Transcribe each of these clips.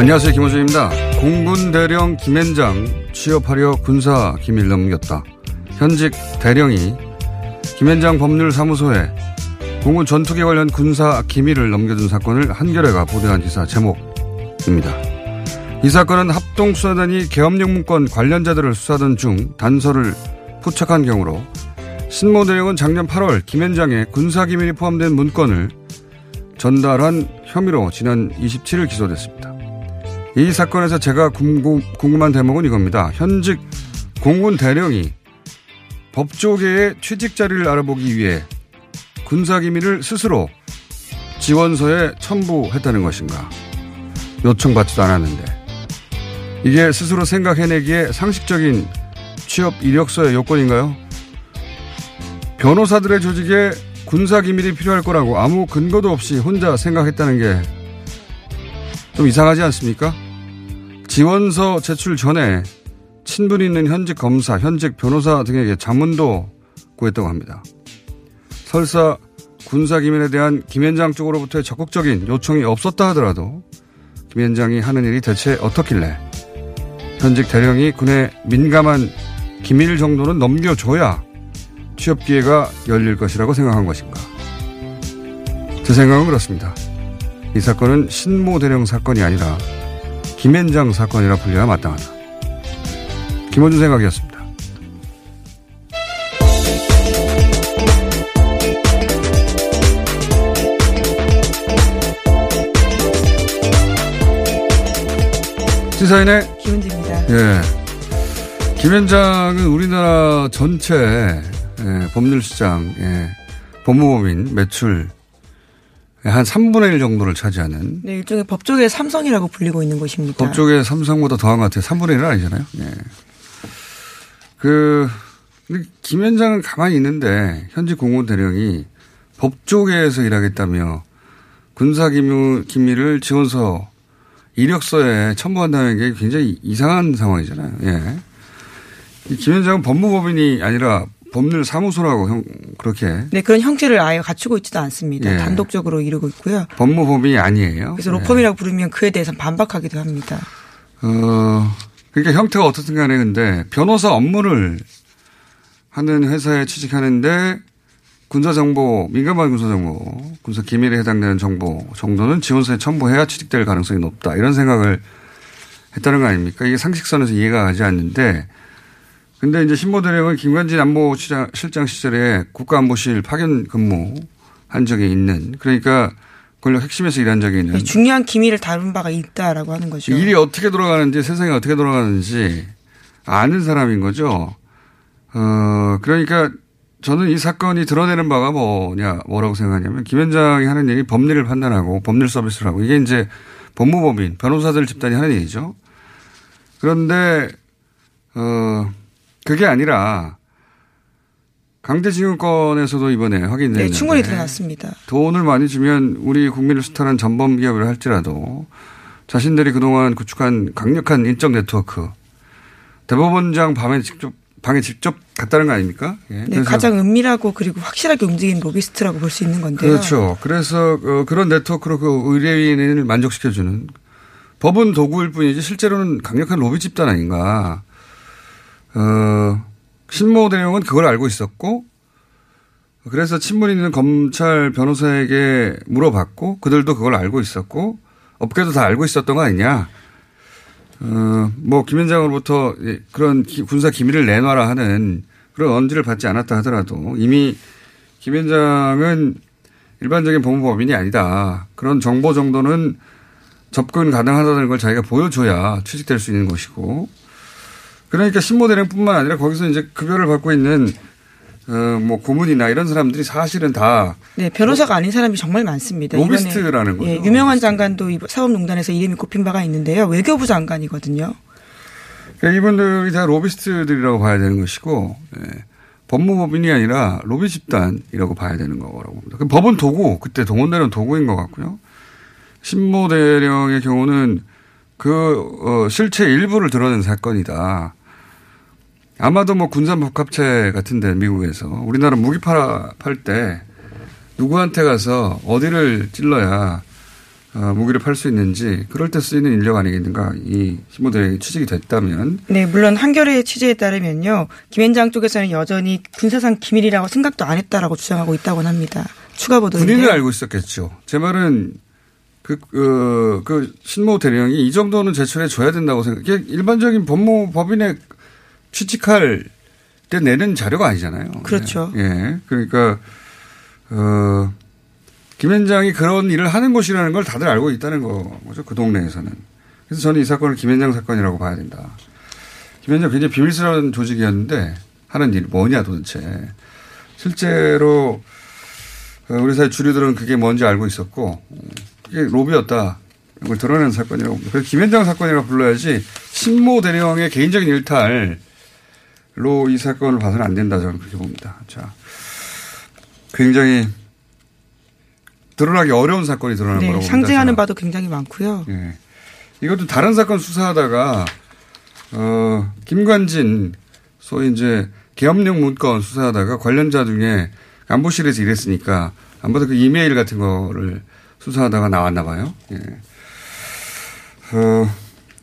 안녕하세요. 김호준입니다. 공군 대령 김현장 취업하려 군사 기밀 넘겼다. 현직 대령이 김현장 법률사무소에 공군 전투기 관련 군사 기밀을 넘겨준 사건을 한겨레가 보도한 기사 제목입니다. 이 사건은 합동수사단이 계엄령 문건 관련자들을 수사하던 중 단서를 포착한 경우로 신모 대령은 작년 8월 김현장의 군사 기밀이 포함된 문건을 전달한 혐의로 지난 27일 기소됐습니다. 이 사건에서 제가 궁금, 궁금한 대목은 이겁니다. 현직 공군 대령이 법조계의 취직 자리를 알아보기 위해 군사기밀을 스스로 지원서에 첨부했다는 것인가. 요청받지도 않았는데. 이게 스스로 생각해내기에 상식적인 취업 이력서의 요건인가요? 변호사들의 조직에 군사기밀이 필요할 거라고 아무 근거도 없이 혼자 생각했다는 게 좀 이상하지 않습니까? 지원서 제출 전에 친분이 있는 현직 검사, 현직 변호사 등에게 자문도 구했다고 합니다. 설사 군사기밀에 대한 김 현장 쪽으로부터의 적극적인 요청이 없었다 하더라도 김 현장이 하는 일이 대체 어떻길래 현직 대령이 군의 민감한 기밀 정도는 넘겨줘야 취업 기회가 열릴 것이라고 생각한 것인가. 제 생각은 그렇습니다. 이 사건은 신모 대령 사건이 아니라 김현장 사건이라 불려야 마땅하다. 김원준 생각이었습니다. 시사인의 김은지입니다. 예. 김현장은 우리나라 전체 예, 법률시장 예, 법무법인 매출 한 3분의 1 정도를 차지하는 네, 일종의 법조계 삼성이라고 불리고 있는 곳입니다. 법조계 삼성보다 더한 것 같아요. 3분의 1은 아니잖아요. 예. 그, 근데 김현장은 가만히 있는데 현직 공무원 대령이 법조계에서 일하겠다며 군사기밀 기밀을 지원서 이력서에 첨부한다는 게 굉장히 이상한 상황이잖아요. 예. 이 김현장은 법무법인이 아니라 법률 사무소라고 형 그렇게 네, 그런 형태를 아예 갖추고 있지도 않습니다. 예. 단독적으로 이루고 있고요. 법무법인이 아니에요. 그래서 예. 로펌이라고 부르면 그에 대해서 반박하기도 합니다. 어, 그러니까 형태가 어떻든 간에 근데 변호사 업무를 하는 회사에 취직하는데 군사정보, 민감한 군사정보, 군사 기밀에 해당되는 정보 정도는 지원서에 첨부해야 취직될 가능성이 높다. 이런 생각을 했다는 거 아닙니까? 이게 상식선에서 이해가 가지 않는데 근데 이제 신보대령은 김관진 안보실장 실장 시절에 국가안보실 파견 근무한 적이 있는 그러니까 권력 핵심에서 일한 적이 있는 네, 중요한 기밀을 다룬 바가 있다라고 하는 거죠. 일이 어떻게 돌아가는지 세상이 어떻게 돌아가는지 아는 사람인 거죠. 어, 그러니까 저는 이 사건이 드러내는 바가 뭐냐, 뭐라고 생각하냐면 김 현장이 하는 일이 법리를 판단하고 법률 서비스를 하고 이게 이제 법무법인, 변호사들 집단이 하는 일이죠. 그런데, 어, 그게 아니라 강제징용권에서도 이번에 확인됐는데 네, 충분히 드러났습니다. 돈을 많이 주면 우리 국민을 수탈한 전범 기업을 할지라도 자신들이 그동안 구축한 강력한 인적 네트워크 대법원장 밤에 직접 방에 직접 갔다는 거 아닙니까? 예. 네, 가장 은밀하고 그리고 확실하게 움직이는 로비스트라고 볼 수 있는 건데요. 그렇죠. 그래서 어, 그런 네트워크로 그 의뢰인을 만족시켜주는 법은 도구일 뿐이지 실제로는 강력한 로비 집단 아닌가. 어, 신모 대령은 그걸 알고 있었고 그래서 친분 있는 검찰 변호사에게 물어봤고 그들도 그걸 알고 있었고 업계도 다 알고 있었던 거 아니냐. 어, 뭐 김현장으로부터 그런 기, 군사 기밀을 내놔라 하는 그런 언지를 받지 않았다 하더라도 이미 김현장은 일반적인 법무법인이 아니다. 그런 정보 정도는 접근 가능하다는 걸 자기가 보여줘야 취직될 수 있는 것이고 그러니까 신모대령뿐만 아니라 거기서 이제 급여를 받고 있는 어, 뭐 고문이나 이런 사람들이 사실은 다 네, 변호사가 뭐, 아닌 사람이 정말 많습니다. 로비스트라는 거죠. 예, 유명한 장관도 사법농단에서 이름이 꼽힌 바가 있는데요. 외교부 장관이거든요. 그러니까 이분들이 다 로비스트들이라고 봐야 되는 것이고 예, 법무법인이 아니라 로비 집단이라고 봐야 되는 거라고 봅니다. 그 법은 도구, 그때 동원되는 도구인 것 같고요. 신모 대령의 경우는 그 어, 실체 일부를 드러낸 사건이다. 아마도 뭐 군산 복합체 같은데 미국에서. 우리나라 무기 팔아 팔때 누구한테 가서 어디를 찔러야 어, 무기를 팔 수 있는지 그럴 때 쓰이는 인력 아니겠는가? 이 신모대에 취직이 됐다면. 네 물론 한겨레 취재에 따르면요. 김현장 쪽에서는 여전히 군사상 기밀이라고 생각도 안 했다라고 주장하고 있다고 합니다. 추가 보도인데요. 군인을 알고 있었겠죠. 제 말은 그, 그, 그 신모 대령이 이 정도는 제출해 줘야 된다고 생각해 일반적인 법무 법인의 취직할 때 내는 자료가 아니잖아요. 그렇죠. 예. 예. 그러니까 어 김 현장이 그런 일을 하는 곳이라는 걸 다들 알고 있다는 거죠. 그 동네에서는. 그래서 저는 이 사건을 김 현장 사건이라고 봐야 된다. 김 현장 굉장히 비밀스러운 조직이었는데 하는 일 뭐냐 도대체. 실제로 어, 우리 사회 주류들은 그게 뭔지 알고 있었고 그게 로비였다. 이걸 드러낸 사건이라고 봅니다. 그래서 김현장 사건이라고 불러야지 신모 대령의 개인적인 일탈 로이 사건을 봐서는 안 된다 저는 그렇게 봅니다. 자, 굉장히 드러나기 어려운 사건이 드러난 네, 거라고 상징하는 바도 굉장히 많고요. 네. 이것도 다른 사건 수사하다가 어 김관진 소위 이제 계엄령 문건 수사하다가 관련자 중에 안보실에서 일했으니까 안보다 그 이메일 같은 거를 수사하다가 나왔나 봐요. 예. 어,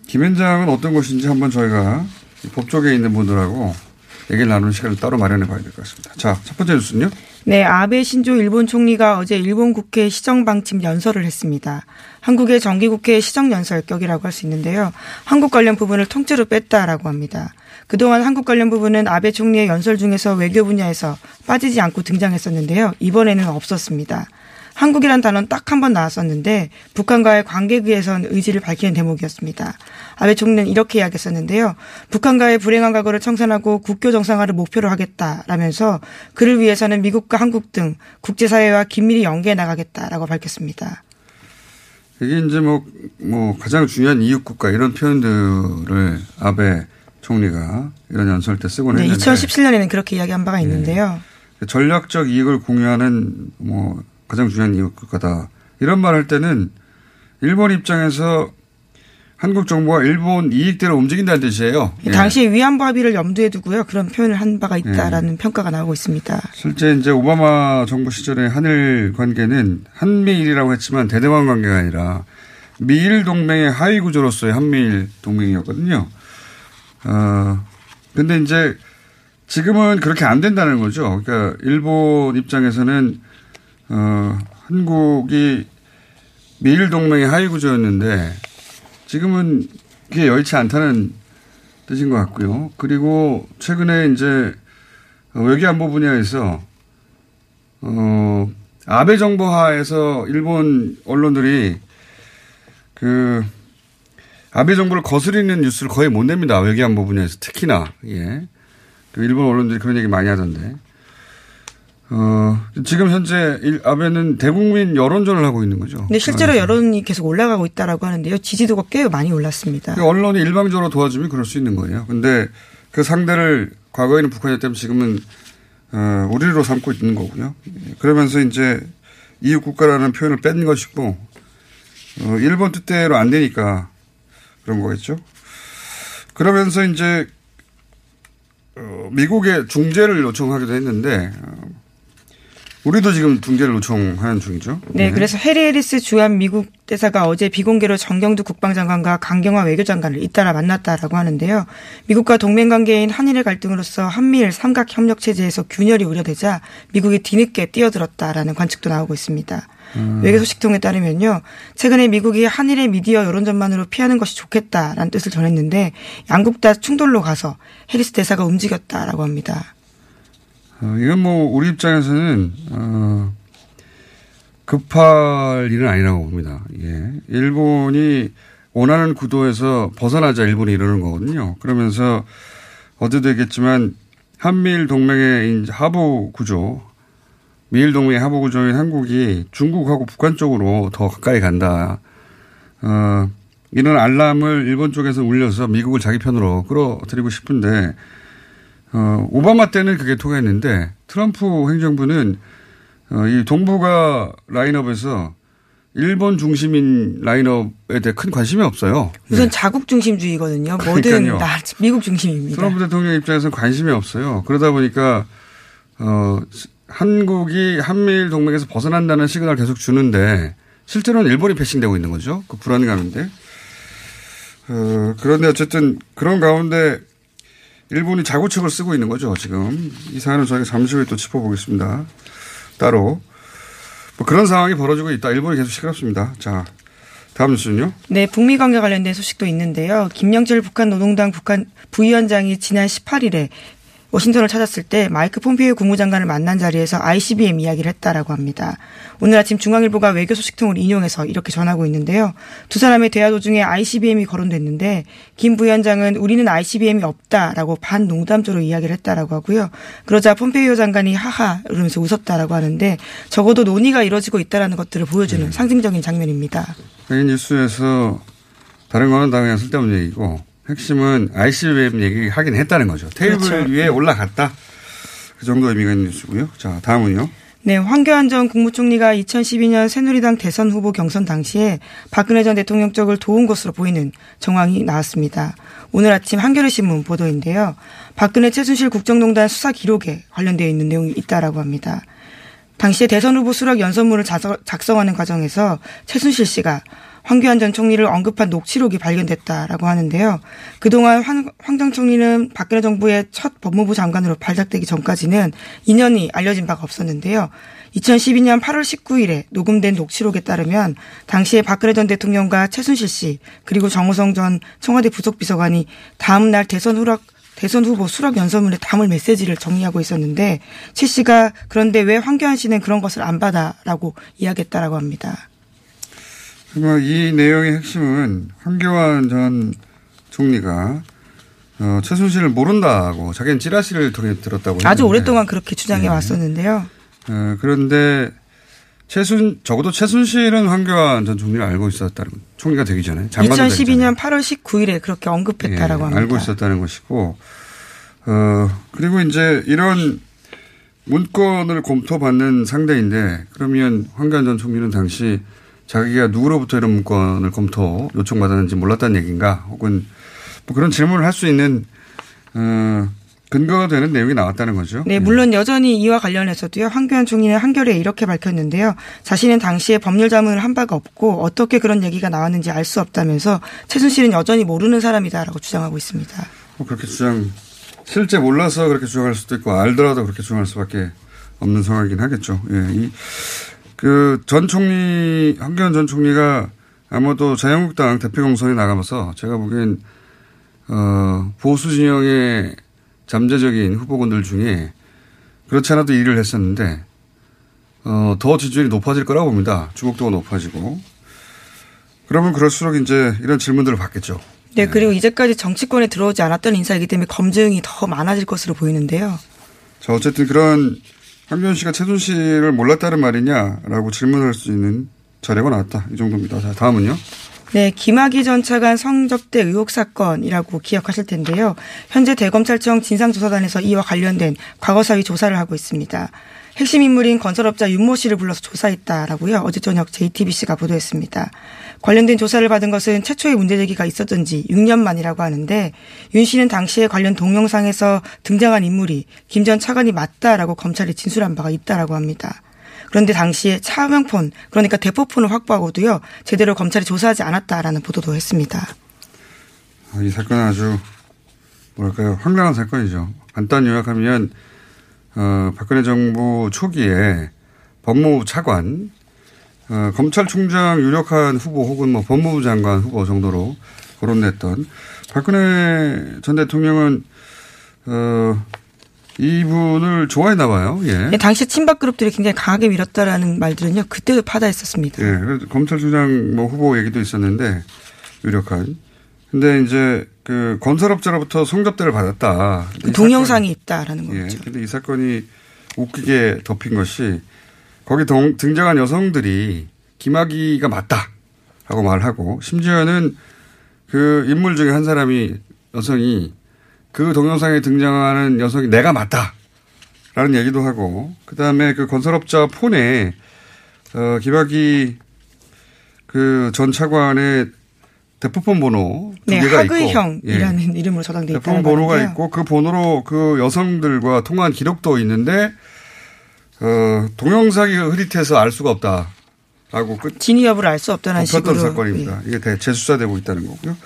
김현장은 어떤 것인지 한번 저희가 법조계에 있는 분들하고 얘기를 나누는 시간을 따로 마련해 봐야 될 것 같습니다. 자, 첫 번째 뉴스는요? 네, 아베 신조 일본 총리가 어제 일본 국회 시정 방침 연설을 했습니다. 한국의 정기국회 시정 연설격이라고 할 수 있는데요. 한국 관련 부분을 통째로 뺐다라고 합니다. 그동안 한국 관련 부분은 아베 총리의 연설 중에서 외교 분야에서 빠지지 않고 등장했었는데요. 이번에는 없었습니다. 한국이란 단어는 딱 한 번 나왔었는데 북한과의 관계에 위해선 의지를 밝히는 대목이었습니다. 아베 총리는 이렇게 이야기했었는데요. 북한과의 불행한 과거를 청산하고 국교 정상화를 목표로 하겠다라면서 그를 위해서는 미국과 한국 등 국제사회와 긴밀히 연계해 나가겠다라고 밝혔습니다. 이게 이제 뭐, 뭐 가장 중요한 이웃국가 이런 표현들을 아베 총리가 이런 연설 때 쓰곤 네, 했는데. 2017년에는 그렇게 이야기한 바가 있는데요. 네. 전략적 이익을 공유하는 뭐 가장 중요한 이웃국가다. 이런 말 할 때는 일본 입장에서 한국 정부가 일본 이익대로 움직인다는 뜻이에요. 예. 당시 위안부 합의를 염두에 두고요. 그런 표현을 한 바가 있다라는 예. 평가가 나오고 있습니다. 실제 이제 오바마 정부 시절에 한일 관계는 한미일이라고 했지만 대대만 관계가 아니라 미일 동맹의 하위 구조로서의 한미일 동맹이었거든요. 어, 근데 이제 지금은 그렇게 안 된다는 거죠. 그러니까 일본 입장에서는 어, 한국이 미일 동맹의 하위 구조였는데 지금은 그게 여의치 않다는 뜻인 것 같고요. 그리고 최근에 이제 외교안보 분야에서 어 아베 정부 하에서 일본 언론들이 그 아베 정부를 거스리는 뉴스를 거의 못 냅니다. 외교안보 분야에서 특히나 예. 그 일본 언론들이 그런 얘기 많이 하던데. 어, 지금 현재 아베는 대국민 여론전을 하고 있는 거죠. 근데 실제로 아, 여론이 계속 올라가고 있다라고 하는데요. 지지도가 꽤 많이 올랐습니다. 그 언론이 일방적으로 도와주면 그럴 수 있는 거예요. 근데 그 상대를 과거에는 북한이었다면 지금은 어, 우리로 삼고 있는 거고요. 그러면서 이제 이웃 국가라는 표현을 뺀 것이고 어, 일본 뜻대로 안 되니까 그런 거겠죠. 그러면서 이제 어, 미국의 중재를 요청하기도 했는데 어, 우리도 지금 붕괴를 요청하는 중이죠. 네, 그래서 해리 해리스 주한 미국 대사가 어제 비공개로 정경두 국방장관과 강경화 외교장관을 잇따라 만났다라고 하는데요. 미국과 동맹 관계인 한일의 갈등으로서 한미일 삼각 협력 체제에서 균열이 우려되자 미국이 뒤늦게 뛰어들었다라는 관측도 나오고 있습니다. 음. 외교 소식통에 따르면요. 최근에 미국이 한일의 미디어 여론 전만으로 피하는 것이 좋겠다라는 뜻을 전했는데 양국 다 충돌로 가서 해리스 대사가 움직였다라고 합니다. 어, 이건 뭐 우리 입장에서는 어, 급할 일은 아니라고 봅니다. 예. 일본이 원하는 구도에서 벗어나자 일본이 이러는 거거든요. 그러면서 어제도 얘기했지만 한미일 동맹의 하부 구조, 미일 동맹의 하부 구조인 한국이 중국하고 북한 쪽으로 더 가까이 간다. 어, 이런 알람을 일본 쪽에서 울려서 미국을 자기 편으로 끌어들이고 싶은데 어, 오바마 때는 그게 통했는데 트럼프 행정부는 어, 이 동북아 라인업에서 일본 중심인 라인업에 대해 큰 관심이 없어요. 우선 네. 자국 중심주의거든요. 뭐든 다 미국 중심입니다. 트럼프 대통령 입장에서는 관심이 없어요. 그러다 보니까 어, 한국이 한미일 동맹에서 벗어난다는 시그널을 계속 주는데 실제로는 일본이 패싱되고 있는 거죠. 그 불안감인데. 어, 그런데 어쨌든 그런 가운데 일본이 자구책을 쓰고 있는 거죠, 지금. 이 사안은 저희가 잠시 후에 또 짚어보겠습니다. 따로. 뭐 그런 상황이 벌어지고 있다. 일본이 계속 시끄럽습니다. 자, 다음 뉴스는요? 네, 북미 관계 관련된 소식도 있는데요. 김영철 북한 노동당 북한 부위원장이 지난 18일에 워싱턴을 찾았을 때 마이크 폼페이오 국무장관을 만난 자리에서 ICBM 이야기를 했다라고 합니다. 오늘 아침 중앙일보가 외교 소식통을 인용해서 이렇게 전하고 있는데요. 두 사람의 대화 도중에 ICBM이 거론됐는데 김 부위원장은 우리는 ICBM이 없다라고 반농담조로 이야기를 했다라고 하고요. 그러자 폼페이오 장관이 하하 이러면서 웃었다라고 하는데 적어도 논의가 이루어지고 있다라는 것들을 보여주는 네. 상징적인 장면입니다. 이 뉴스에서 다른 거는 다 그냥 쓸데없는 얘기고 핵심은 ICBM 얘기 하긴 했다는 거죠. 테이블 그렇죠. 위에 올라갔다. 그 정도 의미가 있는 뉴스고요. 자, 다음은요. 네, 황교안 전 국무총리가 2012년 새누리당 대선 후보 경선 당시에 박근혜 전 대통령 쪽을 도운 것으로 보이는 정황이 나왔습니다. 오늘 아침 한겨레 신문 보도인데요. 박근혜 최순실 국정농단 수사 기록에 관련되어 있는 내용이 있다라고 합니다. 당시에 대선 후보 수락 연설문을 작성하는 과정에서 최순실 씨가 황교안 전 총리를 언급한 녹취록이 발견됐다라고 하는데요. 그동안 황, 황 총리는 박근혜 정부의 첫 법무부 장관으로 발탁되기 전까지는 인연이 알려진 바가 없었는데요. 2012년 8월 19일에 녹음된 녹취록에 따르면 당시에 박근혜 전 대통령과 최순실 씨 그리고 정호성 전 청와대 부속비서관이 다음 날 대선 후락 대선 후보 수락 연설문에 담을 메시지를 정리하고 있었는데 최 씨가 그런데 왜 황교안 씨는 그런 것을 안 받아라고 이야기했다라고 합니다. 이 내용의 핵심은 황교안 전 총리가 어, 최순실을 모른다고 자기는 찌라시를 들었다고 아주 오랫동안 그렇게 주장해 네. 왔었는데요. 어, 그런데 최순 적어도 최순실은 황교안 전 총리를 알고 있었다는 총리가 되기 전에 2012년 8월 19일에 그렇게 언급했다라고 네, 합니다. 알고 있었다는 것이고 어 그리고 이제 이런 문건을 검토받는 상대인데 그러면 황교안 전 총리는 당시 자기가 누구로부터 이런 문건을 검토 요청받았는지 몰랐다는 얘기인가 혹은 뭐 그런 질문을 할 수 있는 어, 근거가 되는 내용이 나왔다는 거죠. 네, 물론 여전히 이와 관련해서도요. 황교안 총리는 한겨레에 이렇게 밝혔는데요. 자신은 당시에 법률 자문을 한 바가 없고 어떻게 그런 얘기가 나왔는지 알 수 없다면서 최순실은 여전히 모르는 사람이다라고 주장하고 있습니다. 뭐 그렇게 주장 실제 몰라서 그렇게 주장할 수도 있고 알더라도 그렇게 주장할 수밖에 없는 상황이긴 하겠죠. 예, 이 그 전 총리, 황교안 전 총리가 아마도 자유한국당 대표 경선에 나가면서 제가 보기엔, 어, 보수 진영의 잠재적인 후보군들 중에 그렇지 않아도 일을 했었는데, 어, 더 지지율이 높아질 거라고 봅니다. 주목도가 높아지고. 그러면 그럴수록 이제 이런 질문들을 받겠죠. 네, 네. 그리고 이제까지 정치권에 들어오지 않았던 인사이기 때문에 검증이 더 많아질 것으로 보이는데요. 자, 어쨌든 그런 황교안 씨가 최순실을 몰랐다는 말이냐라고 질문할 수 있는 자료가 나왔다. 이 정도입니다. 자, 다음은요. 네, 김학의 전 차관 성접대 의혹 사건이라고 기억하실 텐데요. 현재 대검찰청 진상조사단에서 이와 관련된 과거사위 조사를 하고 있습니다. 핵심 인물인 건설업자 윤모 씨를 불러서 조사했다라고요. 어제 저녁 JTBC가 보도했습니다. 관련된 조사를 받은 것은 최초의 문제 제기가 있었던 지 6년 만이라고 하는데 윤 씨는 당시에 관련 동영상에서 등장한 인물이 김 전 차관이 맞다라고 검찰에 진술한 바가 있다라고 합니다. 그런데 당시에 차명폰 그러니까 대포폰을 확보하고도요 제대로 검찰이 조사하지 않았다라는 보도도 했습니다. 아, 이 사건은 아주 뭐랄까요 황당한 사건이죠. 간단 요약하면 어, 박근혜 정부 초기에 법무부 차관 어, 검찰총장 유력한 후보 혹은 뭐 법무부 장관 후보 정도로 거론됐던 박근혜 전 대통령은 어, 이분을 좋아했나 봐요. 예. 네, 당시 친박 그룹들이 굉장히 강하게 밀었다라는 말들은요 그때도 파다했었습니다. 예. 그래서 검찰총장 뭐 후보 얘기도 있었는데 유력한. 근데 이제 그 건설업자로부터 송접대를 받았다. 그 동영상이 있다라는 예. 거죠. 근데 이 사건이 웃기게 덮인 것이 거기 동, 등장한 여성들이 김학의가 맞다. 하고 말하고 심지어는 그 인물 중에 한 사람이 여성이 그 동영상에 등장하는 여성이 내가 맞다. 라는 얘기도 하고 그 다음에 그 건설업자 폰에 어, 김학의 그 전 차관의 대포폰 번호 두 네, 개가 하그형이라는 이름으로 저장돼 있다는 대포폰 번호가 건데요. 있고 그 번호로 그 여성들과 통화한 기록도 있는데 어, 동영상이 흐릿해서 알 수가 없다라고 끝 진위 여부를 알 수 없다는 덮였던 식으로 사건입니다. 이게 대- 재수사되고 있다는 거고요.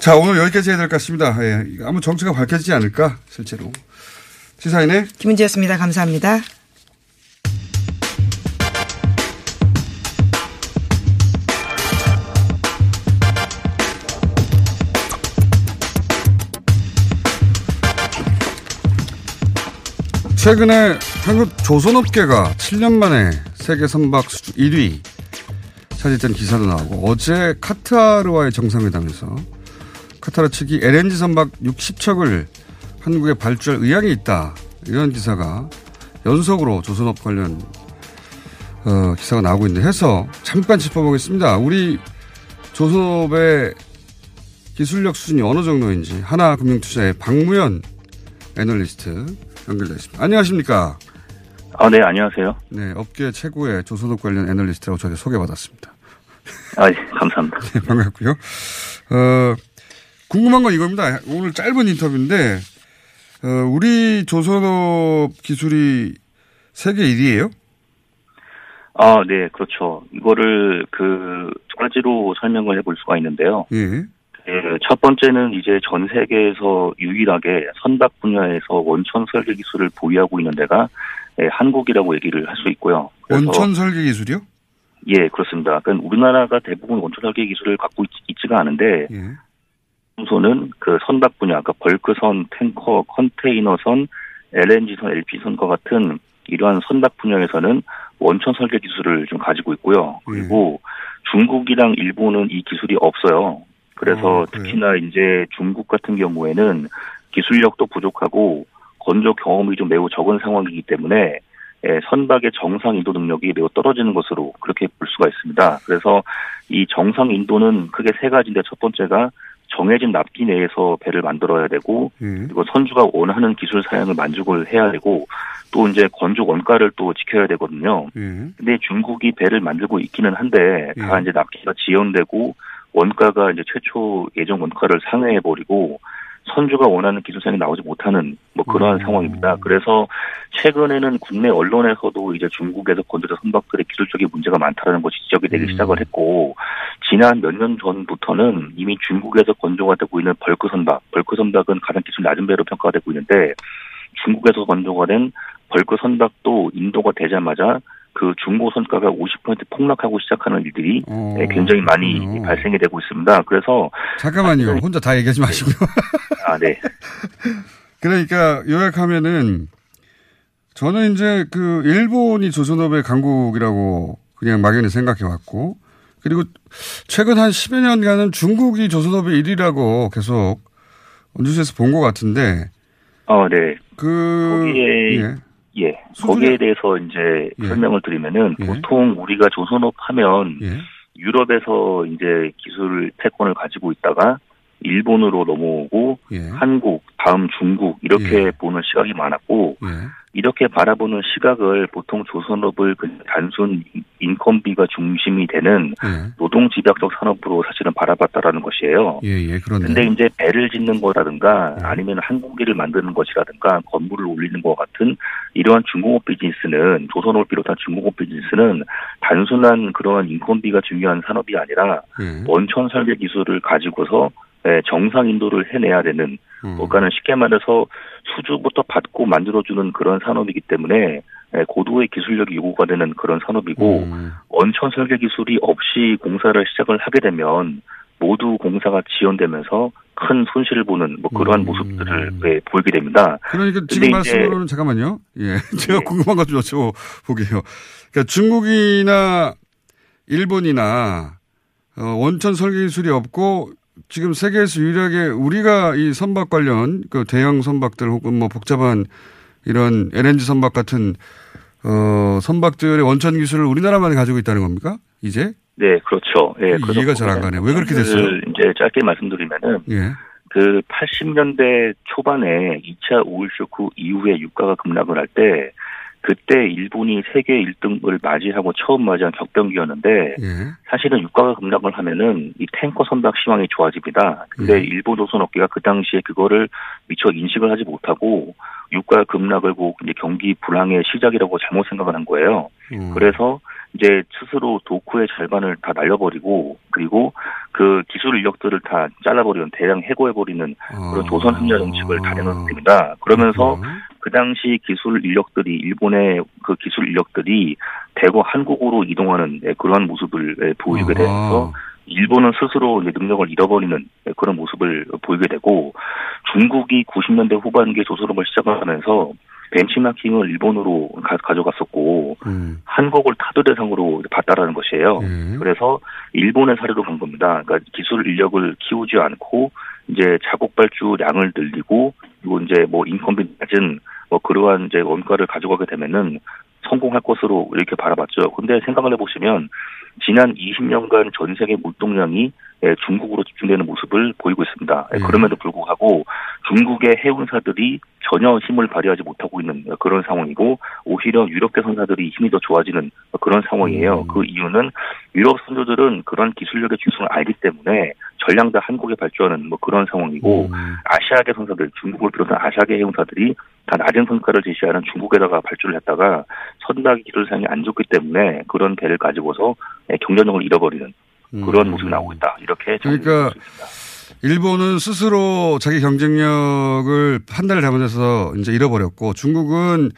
자 오늘 여기까지 해야 될 것 같습니다. 예. 아무 정체가 밝혀지지 않을까 실제로 시사인의 예. 김은지였습니다. 감사합니다. 최근에 한국 조선업계가 7년 만에 세계 선박 수출 1위 차지했다는 기사도 나오고 어제 카타르와의 정상회담에서 카타르 측이 LNG 선박 60척을 한국에 발주할 의향이 있다 이런 기사가 연속으로 조선업 관련 어, 기사가 나오고 있는데 해서 잠깐 짚어보겠습니다. 우리 조선업의 기술력 수준이 어느 정도인지 하나금융투자의 박무현 애널리스트 연결되어 있습니다. 안녕하십니까? 아, 네, 안녕하세요. 네, 업계 최고의 조선업 관련 애널리스트라고 저희가 소개받았습니다. 아, 예, 감사합니다. 네, 반갑고요. 어, 궁금한 건 이겁니다. 오늘 짧은 인터뷰인데, 어, 우리 조선업 기술이 세계 1위예요 아, 네, 그렇죠. 이거를 그 두 가지로 설명을 해볼 수가 있는데요. 예. 예, 첫 번째는 이제 전 세계에서 유일하게 선박 분야에서 원천 설계 기술을 보유하고 있는 데가 예, 한국이라고 얘기를 할 수 있고요. 원천 설계 기술이요? 예, 그렇습니다. 그러니까 우리나라가 대부분 원천 설계 기술을 갖고 있, 지가 않은데 예. 우선은 그 선박 분야, 그러니까 벌크선, 탱커, 컨테이너선, LNG선, LP선과 같은 이러한 선박 분야에서는 원천 설계 기술을 좀 가지고 있고요. 그리고 중국이랑 일본은 이 기술이 없어요. 그래서 어? 특히나 이제 중국 같은 경우에는 기술력도 부족하고 건조 경험이 좀 매우 적은 상황이기 때문에 예, 선박의 정상 인도 능력이 매우 떨어지는 것으로 그렇게 볼 수가 있습니다. 그래서 이 정상 인도는 크게 세 가지인데 첫 번째가 정해진 납기 내에서 배를 만들어야 되고 예. 그리고 선주가 원하는 기술 사양을 만족을 해야 되고 또 이제 건조 원가를 또 지켜야 되거든요. 예. 근데 중국이 배를 만들고 있기는 한데 다 예. 이제 납기가 지연되고 원가가 이제 최초 예정 원가를 상회해 버리고 선주가 원하는 기술 사양이 나오지 못하는 뭐 그러한 음. 상황입니다. 그래서 최근에는 국내 언론에서도 이제 중국에서 건조된 선박들의 기술적인 문제가 많다라는 것이 지적이 되기 음. 시작을 했고 지난 몇 년 전부터는 이미 중국에서 건조가 되고 있는 벌크 선박, 벌크 선박은 가장 기술 낮은 배로 평가되고 있는데 중국에서 건조가 된 벌크 선박도 인도가 되자마자 그 중고 선가가 50% 폭락하고 시작하는 일들이 어, 네, 굉장히 많이 그렇군요. 발생이 되고 있습니다. 그래서 잠깐만요. 혼자 다 얘기하지 마시고요. 아, 네. 그러니까 요약하면은 저는 이제 그 일본이 조선업의 강국이라고 그냥 막연히 생각해 왔고 그리고 최근 한 10여 년간은 중국이 조선업의 1위라고 계속 뉴스에서 본 것 같은데 어, 네. 그 거기에 예. 예. 거기에 대해서 이제 예. 설명을 드리면은 예. 보통 우리가 조선업 하면 예. 유럽에서 이제 기술 패권을 가지고 있다가 일본으로 넘어오고 예. 한국, 다음 중국 이렇게 예. 보는 시각이 많았고 예. 이렇게 바라보는 시각을 보통 조선업을 그 단순 인건비가 중심이 되는 예. 노동 집약적 산업으로 사실은 바라봤다라는 것이에요. 예, 예, 그런데. 근데 이제 배를 짓는 거라든가 네. 아니면 항공기를 만드는 것이라든가 건물을 올리는 것 같은 이러한 중공업 비즈니스는 조선업을 비롯한 중공업 비즈니스는 단순한 그러한 인건비가 중요한 산업이 아니라 예. 원천 설계 기술을 가지고서 예, 정상 인도를 해내야 되는 음. 그러니까는 쉽게 말해서 수주부터 받고 만들어주는 그런 산업이기 때문에 예, 고도의 기술력이 요구가 되는 그런 산업이고 음. 원천 설계 기술이 없이 공사를 시작을 하게 되면 모두 공사가 지연되면서 큰 손실을 보는 뭐 그러한 음. 모습들을 예, 보이게 됩니다. 그러니까 지금 말씀으로는 잠깐만요. 예. 제가 네. 궁금한 것좀 여쭤보게요. 그러니까 중국이나 일본이나 어, 원천 설계 기술이 없고 지금 세계에서 유일하게 우리가 이 선박 관련 그 대형 선박들 혹은 뭐 복잡한 이런 LNG 선박 같은 어, 선박들의 원천 기술을 우리나라만 가지고 있다는 겁니까? 이제? 네, 그렇죠. 예, 이- 그래서 이해가 잘 안 가네요. 왜 그렇게 됐어요? 오늘 이제 짧게 말씀드리면은 예. 그 80년대 초반에 2차 오일 쇼크 이후에 유가가 급락을 할 때 그때 일본이 세계 1등을 맞이하고 처음 맞이한 격변기였는데 예. 사실은 유가가 급락을 하면은 이 탱커 선박 시황이 좋아집니다. 근데 음. 일본 조선업계가 그 당시에 그거를 미처 인식을 하지 못하고 유가 급락을 보고 이제 경기 불황의 시작이라고 잘못 생각을 한 거예요. 음. 그래서 이제 스스로 도쿠의 절반을 다 날려버리고 그리고 그 기술 인력들을 다 잘라버리는 대량 해고해버리는 그런 아. 조선 합리화 정책을 다 내놓습니다. 그러면서 그렇구나. 그 당시 기술 인력들이 일본의 그 기술 인력들이 대거 한국으로 이동하는 예, 그러한 모습을 예, 보이게. 되면서 일본은 스스로 능력을 잃어버리는 예, 그런 모습을 보이게 되고 중국이 90년대 후반기에 조선업을 시작을 하면서 벤치마킹을 일본으로 가, 가져갔었고 음. 한국을 타도 대상으로 봤다라는 것이에요. 예. 그래서 일본의 사례로 본 겁니다. 그러니까 기술 인력을 키우지 않고 이제 자국 발주량을 늘리고 그리고 이제 뭐 인건비 낮은 뭐 그러한 이제 원가를 가져가게 되면은 성공할 것으로 이렇게 바라봤죠. 근데 생각을 해보시면 지난 20년간 전 세계 물동량이 예, 중국으로 집중되는 모습을 보이고 있습니다. 예, 예. 그럼에도 불구하고 중국의 해운사들이 전혀 힘을 발휘하지 못하고 있는 그런 상황이고 오히려 유럽 대선사들이 힘이 더 좋아지는 그런 상황이에요. 음. 그 이유는 유럽 선조들은 그런 기술력의 중심을 알기 때문에 전량 다 한국에 발주하는 뭐 그런 상황이고 음. 아시아계 선사들 중국을 비롯한 아시아계 해운사들이 다 낮은 성과를 제시하는 중국에다가 발주를 했다가 선박의 기술 사용이 안 좋기 때문에 그런 배를 가지고서 예, 경쟁력을 잃어버리는 그런 음. 모습이 나오고 있다. 이렇게 그러니까. 일본은 스스로 자기 경쟁력을 판단을 잘못해서 이제 잃어버렸고 중국은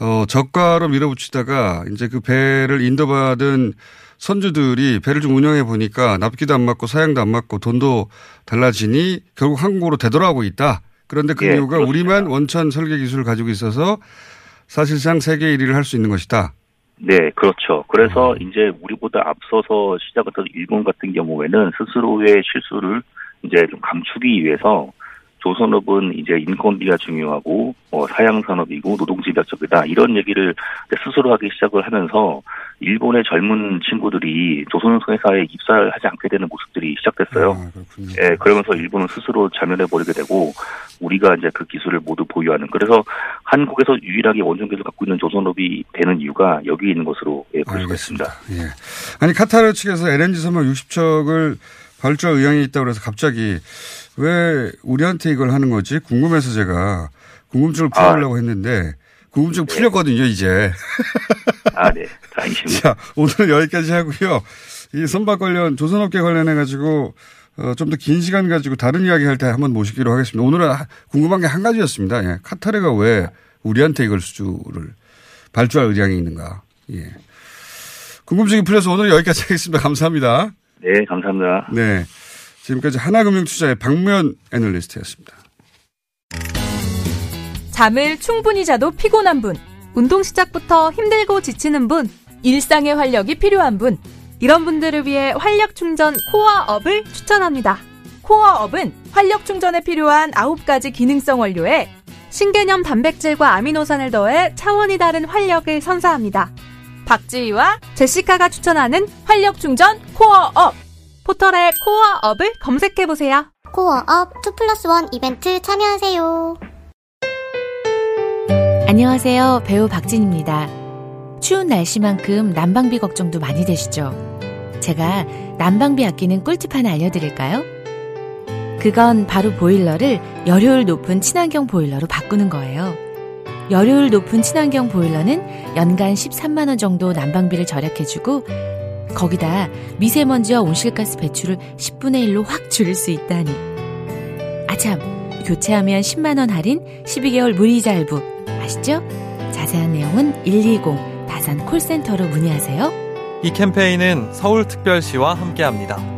어 저가로 밀어붙이다가 이제 그 배를 인도받은 선주들이 배를 좀 운영해 보니까 납기도 안 맞고 사양도 안 맞고 돈도 달라지니 결국 한국으로 되돌아오고 있다. 그런데 그 예, 이유가 그렇습니다. 우리만 원천 설계 기술을 가지고 있어서 사실상 세계 1위를 할 수 있는 것이다. 네, 그렇죠. 그래서 음. 이제 우리보다 앞서서 시작했던 일본 같은 경우에는 스스로의 실수를 이제 좀 감추기 위해서 조선업은 이제 인건비가 중요하고 뭐 사양 산업이고 노동 집약적이다 이런 얘기를 스스로 하기 시작을 하면서 일본의 젊은 친구들이 조선 회사에 입사를 하지 않게 되는 모습들이 시작됐어요. 아. 예, 그러면서 일본은 스스로 자멸해 버리게 되고 우리가 이제 그 기술을 모두 보유하는 그래서 한국에서 유일하게 원전 기술 갖고 있는 조선업이 되는 이유가 여기 있는 것으로 예, 볼 수가. 있습니다. 예. 아니 카타르 측에서 LNG 선박 60척을 발주할 의향이 있다고 그래서 갑자기 왜 우리한테 이걸 하는 거지? 궁금해서 제가 궁금증을 아. 풀어보려고 했는데 궁금증 풀렸거든요 이제. 아, 네, 다행이십니다. 자 오늘 여기까지 하고요. 이 선박 관련 조선업계 관련해 가지고 어, 좀 더 긴 시간 가지고 다른 이야기 할 때 한번 모시기로 하겠습니다. 오늘은 하- 궁금한 게 한 가지였습니다. 예. 카타르가 왜 우리한테 이걸 수주를 발주할 의향이 있는가? 예. 궁금증이 풀려서 오늘 여기까지 하겠습니다. 감사합니다. 네, 감사합니다. 네. 지금까지 하나금융투자의 박면 애널리스트였습니다. 잠을 충분히 자도 피곤한 분, 운동 시작부터 힘들고 지치는 분, 일상의 활력이 필요한 분, 이런 분들을 위해 활력 충전 코어업을 추천합니다. 코어업은 활력 충전에 필요한 9가지 기능성 원료에 신개념 단백질과 아미노산을 더해 차원이 다른 활력을 선사합니다. 박지희와 제시카가 추천하는 활력 충전 코어업. 포털에 코어업을 검색해보세요. 코어업 2 플러스 1 이벤트 참여하세요. 안녕하세요. 배우 박진입니다. 추운 날씨만큼 난방비 걱정도 많이 되시죠? 제가 난방비 아끼는 꿀팁 하나 알려드릴까요? 그건 바로 보일러를 열효율 높은 친환경 보일러로 바꾸는 거예요. 열효율 높은 친환경 보일러는 연간 13만원 정도 난방비를 절약해주고 거기다 미세먼지와 온실가스 배출을 10분의 1로 확 줄일 수 있다니. 아참, 교체하면 10만원 할인, 12개월 무이자 할부. 아시죠? 자세한 내용은 120 다산 콜센터로 문의하세요. 이 캠페인은 서울특별시와 함께합니다.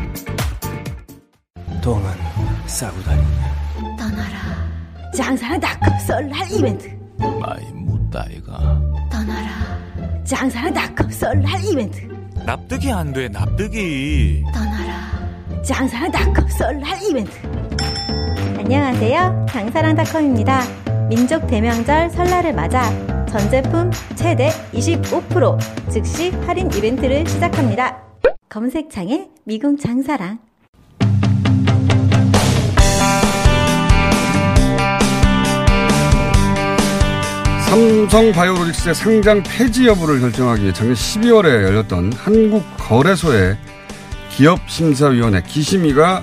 똥은 싸고 다니네. 떠나라. 장사는 닷컴 설날 이벤트. 많이 묻다 이가. 떠나라. 장사는 닷컴 설날 이벤트. 납득이 안 돼, 납득이. 떠나라. 장사는 닷컴 설날 이벤트. 안녕하세요. 장사랑 닷컴입니다. 민족 대명절 설날을 맞아 전 제품 최대 25% 즉시 할인 이벤트를 시작합니다. 검색창에 미궁 장사랑. 삼성 바이오로직스의 상장 폐지 여부를 결정하기 위해 작년 12월에 열렸던 한국거래소의 기업심사위원회 기심위가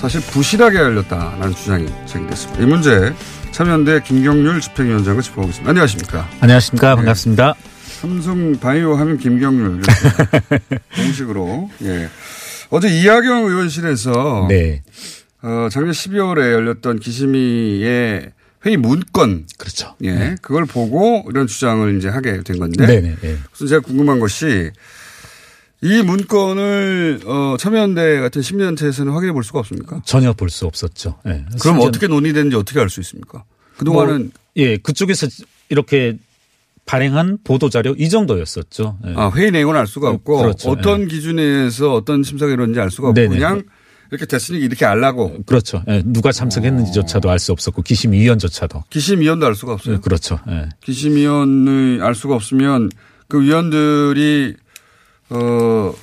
사실 부실하게 열렸다는 주장이 제기됐습니다. 이 문제 참여연대 김경률 집행위원장을 짚어보겠습니다. 안녕하십니까? 안녕하십니까? 반갑습니다. 네. 삼성 바이오 하면 김경률 공식으로 예. 어제 이하경 의원실에서 네. 어, 작년 12월에 열렸던 기심위의 회의 문건. 그렇죠. 예. 네. 그걸 보고 이런 주장을 이제 하게 된 건데. 네네. 네. 그래서 제가 궁금한 것이 이 문건을 어, 참여연대 같은 심리단체에서는 확인해 볼 수가 없습니까? 전혀 볼 수 없었죠. 네. 그럼. 어떻게 논의됐는지 어떻게 알 수 있습니까? 그동안은 뭐, 예, 그쪽에서 이렇게 발행한 보도 자료 이 정도였었죠. 네. 아, 회의 내용은 알 수가 없고 그렇죠. 어떤 네. 기준에서 어떤 심사가 이루어졌는지 알 수가 없고 네네. 그냥 이렇게 됐으니 이렇게 알라고. 그렇죠. 네. 누가 참석했는지조차도 알 수 없었고 기심위원조차도. 기심위원도 알 수가 없어요. 그렇죠. 기심위원을 알 수가 없으면 그 위원들이 어,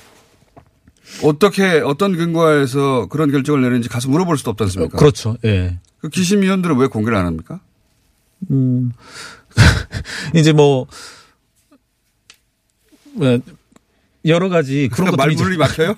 어떻게, 어떤 근거에서 그런 결정을 내는지 가서 물어볼 수도 없지 않습니까? 어, 그렇죠. 예. 그 기심위원들은 왜 공개를 안 합니까? 음, 이제 뭐, 여러 가지 그런 그러니까 말문이 막혀요?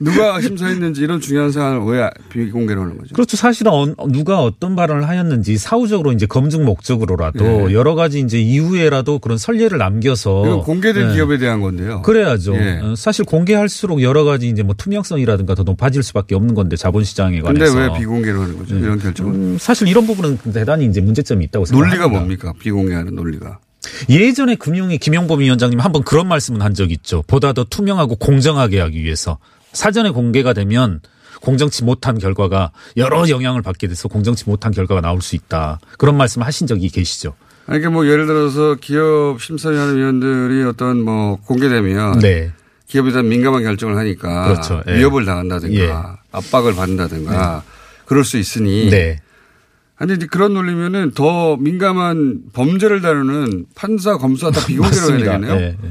누가 심사했는지 이런 중요한 사안을 왜 비공개로 하는 거죠? 그렇죠. 사실은 누가 어떤 발언을 하였는지 사후적으로 이제 검증 목적으로라도 네. 여러 가지 이제 이후에라도 그런 선례를 남겨서 공개된 네. 기업에 대한 건데요. 그래야죠. 네. 사실 공개할수록 여러 가지 이제 뭐 투명성이라든가 더 높아질 수밖에 없는 건데 자본시장에 관해서. 근데 왜 비공개로 하는 거죠? 이런 결정은? 음, 사실 이런 부분은 대단히 이제 문제점이 있다고 생각합니다. 논리가 뭡니까? 비공개하는 논리가. 예전에 금융위 김용범 위원장님 한 번 그런 말씀은 한 적이 있죠. 보다 더 투명하고 공정하게 하기 위해서 사전에 공개가 되면 공정치 못한 결과가 여러 영향을 받게 돼서 공정치 못한 결과가 나올 수 있다. 그런 말씀 하신 적이 계시죠. 아니, 그러니까 뭐 예를 들어서 기업 심사위원 위원들이 어떤 뭐 공개되면 네. 기업에 대한 민감한 결정을 하니까 그렇죠. 예. 위협을 당한다든가 예. 압박을 받는다든가 네. 그럴 수 있으니 네. 아니 이제 그런 논리면은 더 민감한 범죄를 다루는 판사, 검사 다 비공개로 해야 되겠네요. 네, 네.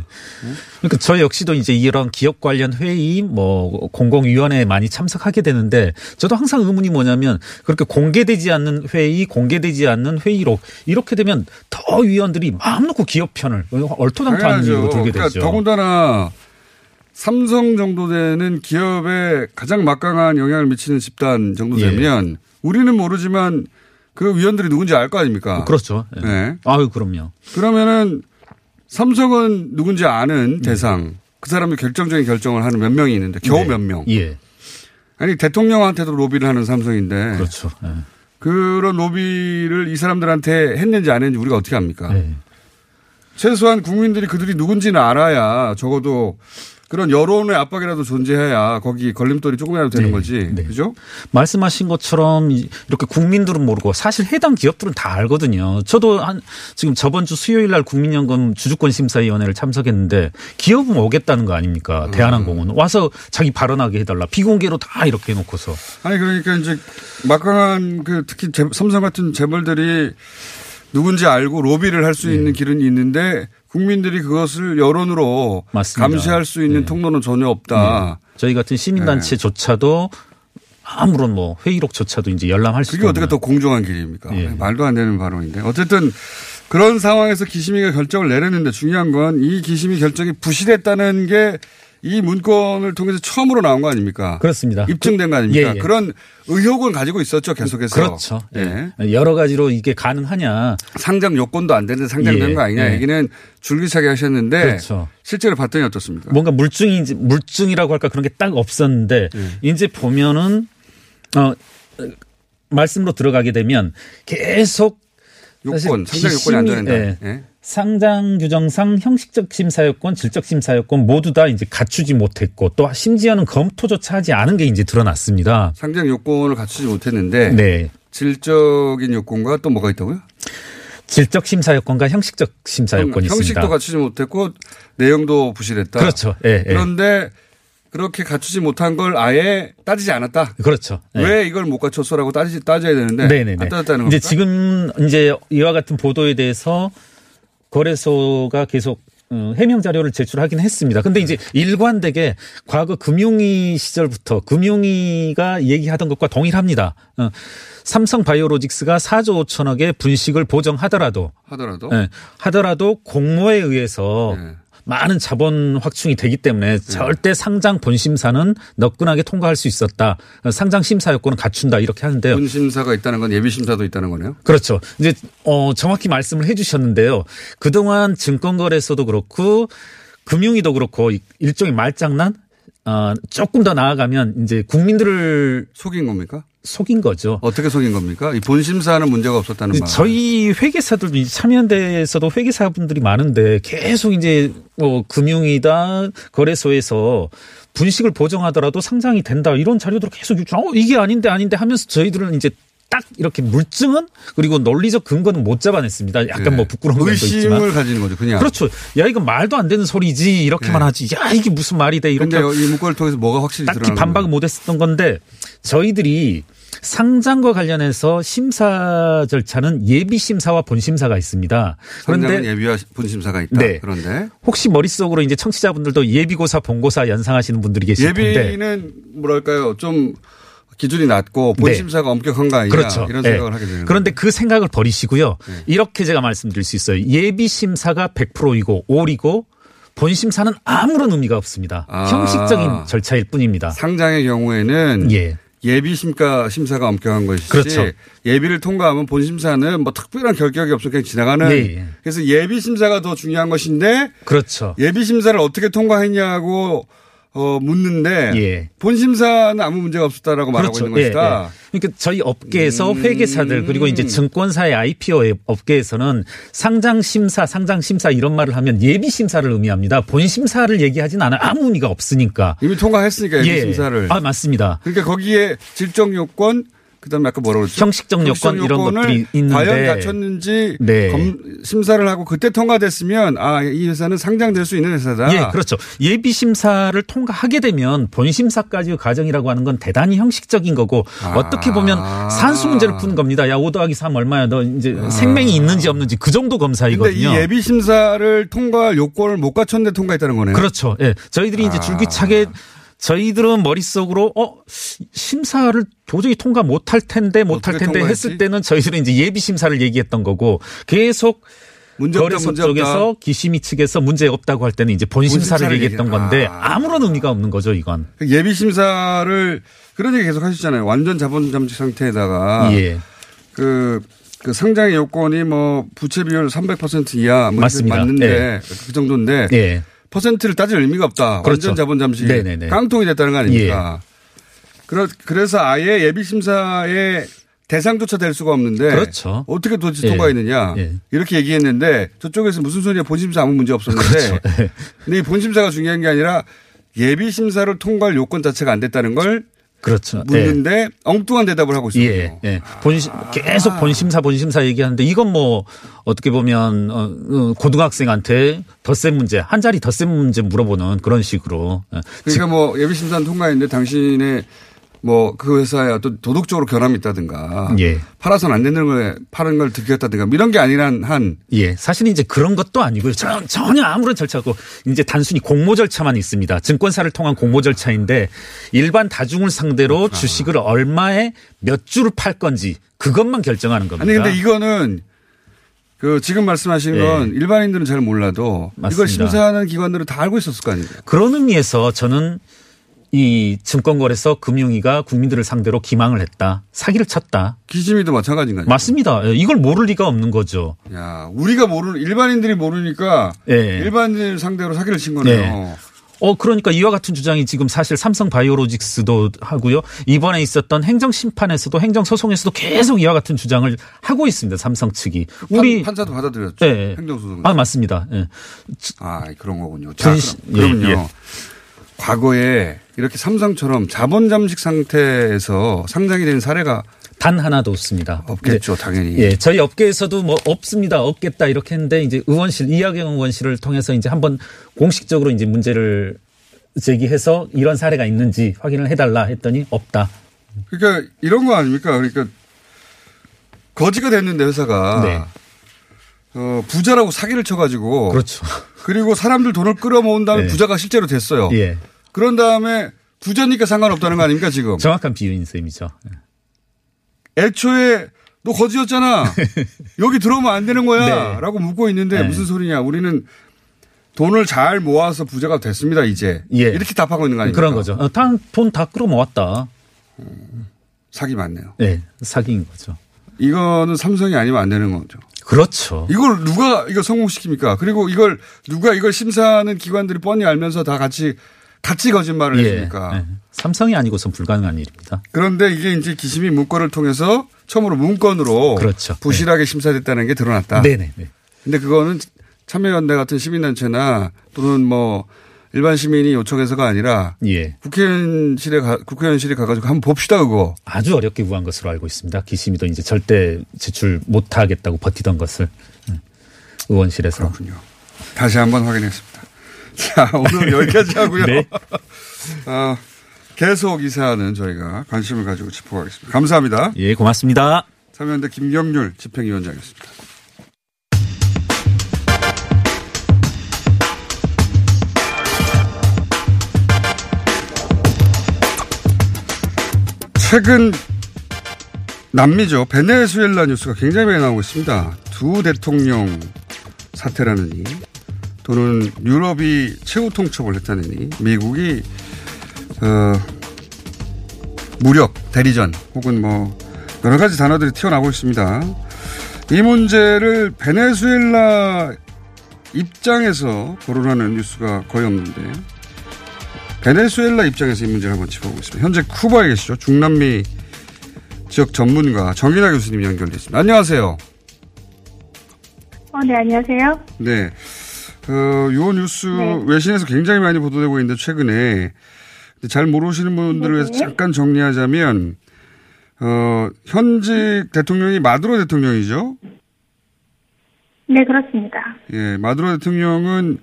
그러니까 저 역시도 이제 이런 기업 관련 회의, 뭐 공공위원회에 많이 참석하게 되는데 저도 항상 의문이 뭐냐면 그렇게 공개되지 않는 회의, 공개되지 않는 회의록 이렇게 되면 더 위원들이 마음 놓고 기업 편을 얼토당토하는 일로 들게 그러니까 되죠. 더군다나 삼성 정도 되는 기업에 가장 막강한 영향을 미치는 집단 정도 되면 예. 우리는 모르지만 그 위원들이 누군지 알 거 아닙니까? 그렇죠. 네. 네. 아유, 그럼요. 그러면은 삼성은 누군지 아는 음. 대상, 그 사람이 결정적인 결정을 하는 몇 명이 있는데 겨우 네. 몇 명. 예. 아니 대통령한테도 로비를 하는 삼성인데. 그렇죠. 네. 그런 로비를 이 사람들한테 했는지 안 했는지 우리가 어떻게 합니까? 네. 최소한 국민들이 그들이 누군지는 알아야 적어도 그런 여론의 압박이라도 존재해야 거기 걸림돌이 조금이라도 되는 네, 거지. 네. 그죠? 말씀하신 것처럼 이- 이렇게 국민들은 모르고 사실 해당 기업들은 다 알거든요. 저도 한 지금 저번 주 수요일 날 국민연금 주주권 심사위원회를 참석했는데 기업은 오겠다는 거 아닙니까? 음. 대한항공은 와서 자기 발언하게 해달라. 비공개로 다 이렇게 해놓고서 아니 그러니까 이제 막강한 그 특히 재- 삼성 같은 재벌들이 누군지 알고 로비를 할수 네. 있는 길은 있는데 국민들이 그것을 여론으로 맞습니다. 네. 감시할 수 있는 통로는 전혀 없다. 저희 같은 시민단체조차도 아무런 뭐 회의록조차도 이제 열람할 수 그게 어떻게 더 공정한 길입니까? 예. 말도 안 되는 발언인데. 어쨌든 그런 상황에서 기심이가 결정을 내렸는데 중요한 건 이 기심이 결정이 부실했다는 게 이 문건을 통해서 처음으로 나온 거 아닙니까? 그렇습니다. 입증된 거 아닙니까? 예, 예. 그런 의혹을 가지고 있었죠, 계속해서. 그렇죠. 예. 여러 가지로 이게 가능하냐. 상장 요건도 안 되는데 상장된 예, 거 아니냐 예. 얘기는 줄기차게 하셨는데 그렇죠. 실제로 봤더니 어떻습니까? 뭔가 물증인지 물증이라고 할까 그런 게 딱 없었는데 예. 이제 보면은 어 말씀으로 들어가게 되면 계속 요건, 상장 요건이 안 기심이- 되는다. 상장 규정상 형식적 심사 요건, 질적 심사 요건 모두 다 이제 갖추지 못했고 또 심지어는 검토조차 하지 않은 게 이제 드러났습니다. 상장 요건을 갖추지 못했는데 네. 질적인 요건과 또 뭐가 있다고요? 질적 심사 요건과 형식적 심사 요건이 형식도 있습니다. 갖추지 못했고 내용도 부실했다. 그렇죠. 예, 예. 그런데 그렇게 갖추지 못한 걸 아예 따지지 않았다. 그렇죠. 예. 왜 이걸 못 갖췄어라고 따지 따져야 되는데 네네네. 안 따졌다는 이제 겁니까? 지금 이제 이와 같은 보도에 대해서 거래소가 계속 어, 해명 자료를 제출하긴 했습니다. 근데 이제 일관되게 과거 금융위 시절부터 금융위가 얘기하던 것과 동일합니다. 어, 삼성 바이오로직스가 4조 5천억의 분식을 보정하더라도 하더라도 예, 하더라도 공모에 의해서 네. 많은 자본 확충이 되기 때문에 절대 상장 본심사는 너끈하게 통과할 수 있었다. 상장 심사 요건은 갖춘다 이렇게 하는데요. 본 심사가 있다는 건 예비 심사도 있다는 거네요. 그렇죠. 이제 어 정확히 말씀을 해주셨는데요. 그동안 증권거래소도 그렇고 금융위도 그렇고 일종의 말장난. 어 조금 더 나아가면 이제 국민들을 속인 겁니까? 속인 거죠. 어떻게 속인 겁니까? 이본 심사는 문제가 없었다는 말. 저희 회계사들도 이제 참여연대에서도 회계사분들이 많은데 계속 이제 뭐 금융이다 거래소에서 분식을 보정하더라도 상장이 된다 이런 자료들을 계속 유출. 어 이게 아닌데 아닌데 하면서 저희들은 이제 딱 이렇게 물증은 그리고 논리적 근거는 못 잡아냈습니다. 약간 네. 뭐 부끄러운 점도 있지만. 의심을 가지는 거죠, 그냥. 그렇죠. 야 이거 말도 안 되는 소리지 이렇게만 네. 하지. 야 이게 무슨 말이 돼 이렇게. 근데 이 문건을 통해서 뭐가 확실히 딱히 반박을 못했었던 건데 저희들이 상장과 관련해서 심사 절차는 예비 심사와 본 심사가 있습니다. 그런데 예비와 본 심사가 있다. 네. 그런데 혹시 머릿속으로 이제 청취자분들도 예비고사, 본고사 연상하시는 분들이 계실 텐데 예비는 뭐랄까요 좀 기준이 낮고 본 네. 심사가 엄격한 거 아니냐 그렇죠. 이런 네. 생각을 하게 되는 그런데 그 생각을 버리시고요. 네. 이렇게 제가 말씀드릴 수 있어요. 예비 심사가 100%이고 올이고 본 심사는 아무런 의미가 없습니다. 아. 형식적인 절차일 뿐입니다. 상장의 경우에는 예. 예비 심가 심사가 엄격한 것이지 그렇죠. 예비를 통과하면 본 심사는 뭐 특별한 결격이 없어 그냥 지나가는 예, 예. 그래서 예비 심사가 더 중요한 것인데 그렇죠. 예비 심사를 어떻게 통과했냐고 어 묻는데 예. 본 심사는 아무 문제가 없었다라고 말하고 있는 예, 것이다. 예. 그러니까 저희 업계에서 음. 회계사들 그리고 이제 증권사의 IPO 업계에서는 상장 심사, 상장 심사 이런 말을 하면 예비 심사를 의미합니다. 본 심사를 얘기하진 않아요. 아무 의미가 없으니까. 이미 통과했으니까 예비 예. 심사를. 아 맞습니다. 그러니까 거기에 질적 요건 그다음에 아까 뭐라고 그랬죠? 형식적 요건 이런 것들이 있는데 과연 갖췄는지 네. 검- 심사를 하고 그때 통과됐으면 아 이 회사는 상장될 수 있는 회사다. 예, 그렇죠. 예비 심사를 통과하게 되면 본 심사까지의 과정이라고 하는 건 대단히 형식적인 거고 아. 어떻게 보면 산수 문제를 푸는 겁니다. 야, 5 더하기 3 얼마야? 너 이제 생명이 있는지 없는지 그 정도 근데 검사이거든요. 이 예비 심사를 통과할 요건을 못 갖췄는데 통과했다는 거네요. 그렇죠. 예. 저희들이 이제 아. 줄기차게 저희들은 머릿속으로 어 심사를 도저히 통과 못할 텐데 못할 텐데 통과했지? 했을 때는 저희들은 이제 예비 심사를 얘기했던 거고 계속 거래소 문제. 쪽에서 기심이 측에서 문제 없다고 할 때는 이제 본 심사를 심사를 얘기했던 얘기- 건데 아. 아무런 의미가 없는 거죠 이건. 그 예비 심사를 그런 얘기 계속 하시잖아요. 완전 자본 잠식 상태에다가 예. 그, 그 상장의 요건이 뭐 부채 비율 300% 이하 뭐 맞습니다. 맞는데 그 정도인데 예. 퍼센트를 따질 의미가 없다. 그렇죠. 완전 자본 잠식 네네네. 예. 깡통이 됐다는 거 아닙니까? 그러, 그래서 아예 예비 심사의 대상조차 될 수가 없는데 그렇죠. 어떻게 도대체 예. 통과했느냐 예. 이렇게 얘기했는데 저쪽에서 무슨 소리야 본심사 아무 문제 없었는데 그렇죠. 예. 근데 이 본심사가 중요한 게 아니라 예비 심사를 통과할 요건 자체가 안 됐다는 걸 그렇죠. 묻는데 엉뚱한 대답을 하고 있어요. 예, 예. 본심, 계속 본심사, 본심사 얘기하는데 이건 뭐 어떻게 보면 어, 어, 고등학생한테 덧셈 문제, 한 자리 덧셈 문제 물어보는 그런 식으로. 예. 그러니까 뭐 예비 심사는 통과했는데 당신의 뭐 그 회사에 어떤 도덕적으로 결함이 있다든가 예. 팔아서는 안 되는 걸 파는 걸 들켰다든가 뭐 이런 게 아니란 한 예, 사실은 이제 그런 것도 아니고요. 전, 전혀 아무런 절차고 이제 단순히 공모 절차만 있습니다. 증권사를 통한 공모 절차인데 일반 다중을 상대로 주식을 얼마에 몇 주를 팔 건지 그것만 결정하는 겁니다. 아니 근데 이거는 그 지금 말씀하시는 예. 건 일반인들은 잘 몰라도 이걸 맞습니다. 심사하는 기관들은 다 알고 있었을 거 아닙니까? 그런 의미에서 저는 이 증권거래소 금융위가 국민들을 상대로 기망을 했다. 사기를 쳤다. 기지미도 마찬가지인가요? 맞습니다. 예, 이걸 모를 리가 없는 거죠. 야, 우리가 모르는 일반인들이 모르니까 예. 일반인 상대로 사기를 친 거네요. 네. 어, 그러니까 이와 같은 주장이 지금 사실 삼성 바이오로직스도 하고요. 이번에 있었던 행정 심판에서도 행정 소송에서도 계속 이와 같은 주장을 하고 있습니다. 삼성 측이. 우리. 판, 사도 받아들였죠. 예. 행정 소송. 아, 맞습니다. 예. 아, 그런 거군요. 자, 분시- 그럼, 그럼요. 예, 예. 과거에 이렇게 삼성처럼 자본 잠식 상태에서 상장이 된 사례가 단 하나도 없습니다. 없겠죠, 당연히. 예, 저희 업계에서도 뭐 없습니다, 없겠다 이렇게 했는데 이제 의원실 이하경 의원실을 통해서 이제 한번 공식적으로 이제 문제를 제기해서 이런 사례가 있는지 확인을 해달라 했더니 없다. 그러니까 이런 거 아닙니까? 그러니까 거지가 됐는데 회사가 네. 어, 부자라고 사기를 쳐가지고 그렇죠. 그리고 사람들 돈을 끌어모은 다음에 네. 부자가 실제로 됐어요. 예, 그런 다음에 부자니까 상관없다는 거 아닙니까 지금? 정확한 비유인 셈이죠. 애초에 너 거지였잖아. 여기 들어오면 안 되는 거야. 네. 라고 묻고 있는데 네. 무슨 소리냐. 우리는 돈을 잘 모아서 부자가 됐습니다, 이제. 예. 이렇게 답하고 있는 거 아닙니까? 그런 거죠. 어, 돈다 끌어 모았다. 사기 맞네요. 네, 사기인 거죠. 이거는 삼성이 아니면 안 되는 거죠. 그렇죠. 이걸 누가 이거 성공시킵니까? 그리고 이걸 누가 이걸 심사하는 기관들이 뻔히 알면서 다 같이 같이 거짓말을 예, 했습니까? 예. 삼성이 아니고선 불가능한 일입니다. 그런데 이게 이제 기심이 문건을 통해서 처음으로 문건으로 그렇죠. 부실하게 심사됐다는 게 드러났다. 네네. 네. 근데 그거는 참여연대 같은 시민단체나 또는 뭐 일반 시민이 요청해서가 아니라 예. 국회의원실에 가, 국회의원실에 가가지고 한번 봅시다 그거. 아주 어렵게 구한 것으로 알고 있습니다. 기심이도 이제 절대 제출 못하겠다고 버티던 것을 음, 의원실에서. 그렇군요. 다시 한번 확인했습니다. 자 오늘 여기까지 하고요. 네. 어, 계속 이 사안은 저희가 관심을 가지고 짚어가겠습니다. 감사합니다. 예, 고맙습니다. 참여연대 김경률 집행위원장이었습니다. 최근 남미죠. 베네수엘라 뉴스가 굉장히 많이 나오고 있습니다. 두 대통령 사태라느니 또는 유럽이 최후 통첩을 했다느니 미국이 어, 무력 대리전 혹은 뭐 여러 가지 단어들이 튀어나오고 있습니다. 이 문제를 베네수엘라 입장에서 거론하는 뉴스가 거의 없는데 베네수엘라 입장에서 이 문제를 한번 짚어보겠습니다. 현재 쿠바에 계시죠. 중남미 지역 전문가 정인아 교수님 연결돼 있습니다. 안녕하세요. 어, 네, 안녕하세요. 네. 어, 요 뉴스 네. 외신에서 굉장히 많이 보도되고 있는데 최근에 잘 모르시는 분들을 위해서 네. 잠깐 정리하자면 어, 현직 대통령이 마두로 대통령이죠. 네, 그렇습니다. 예, 마두로 대통령은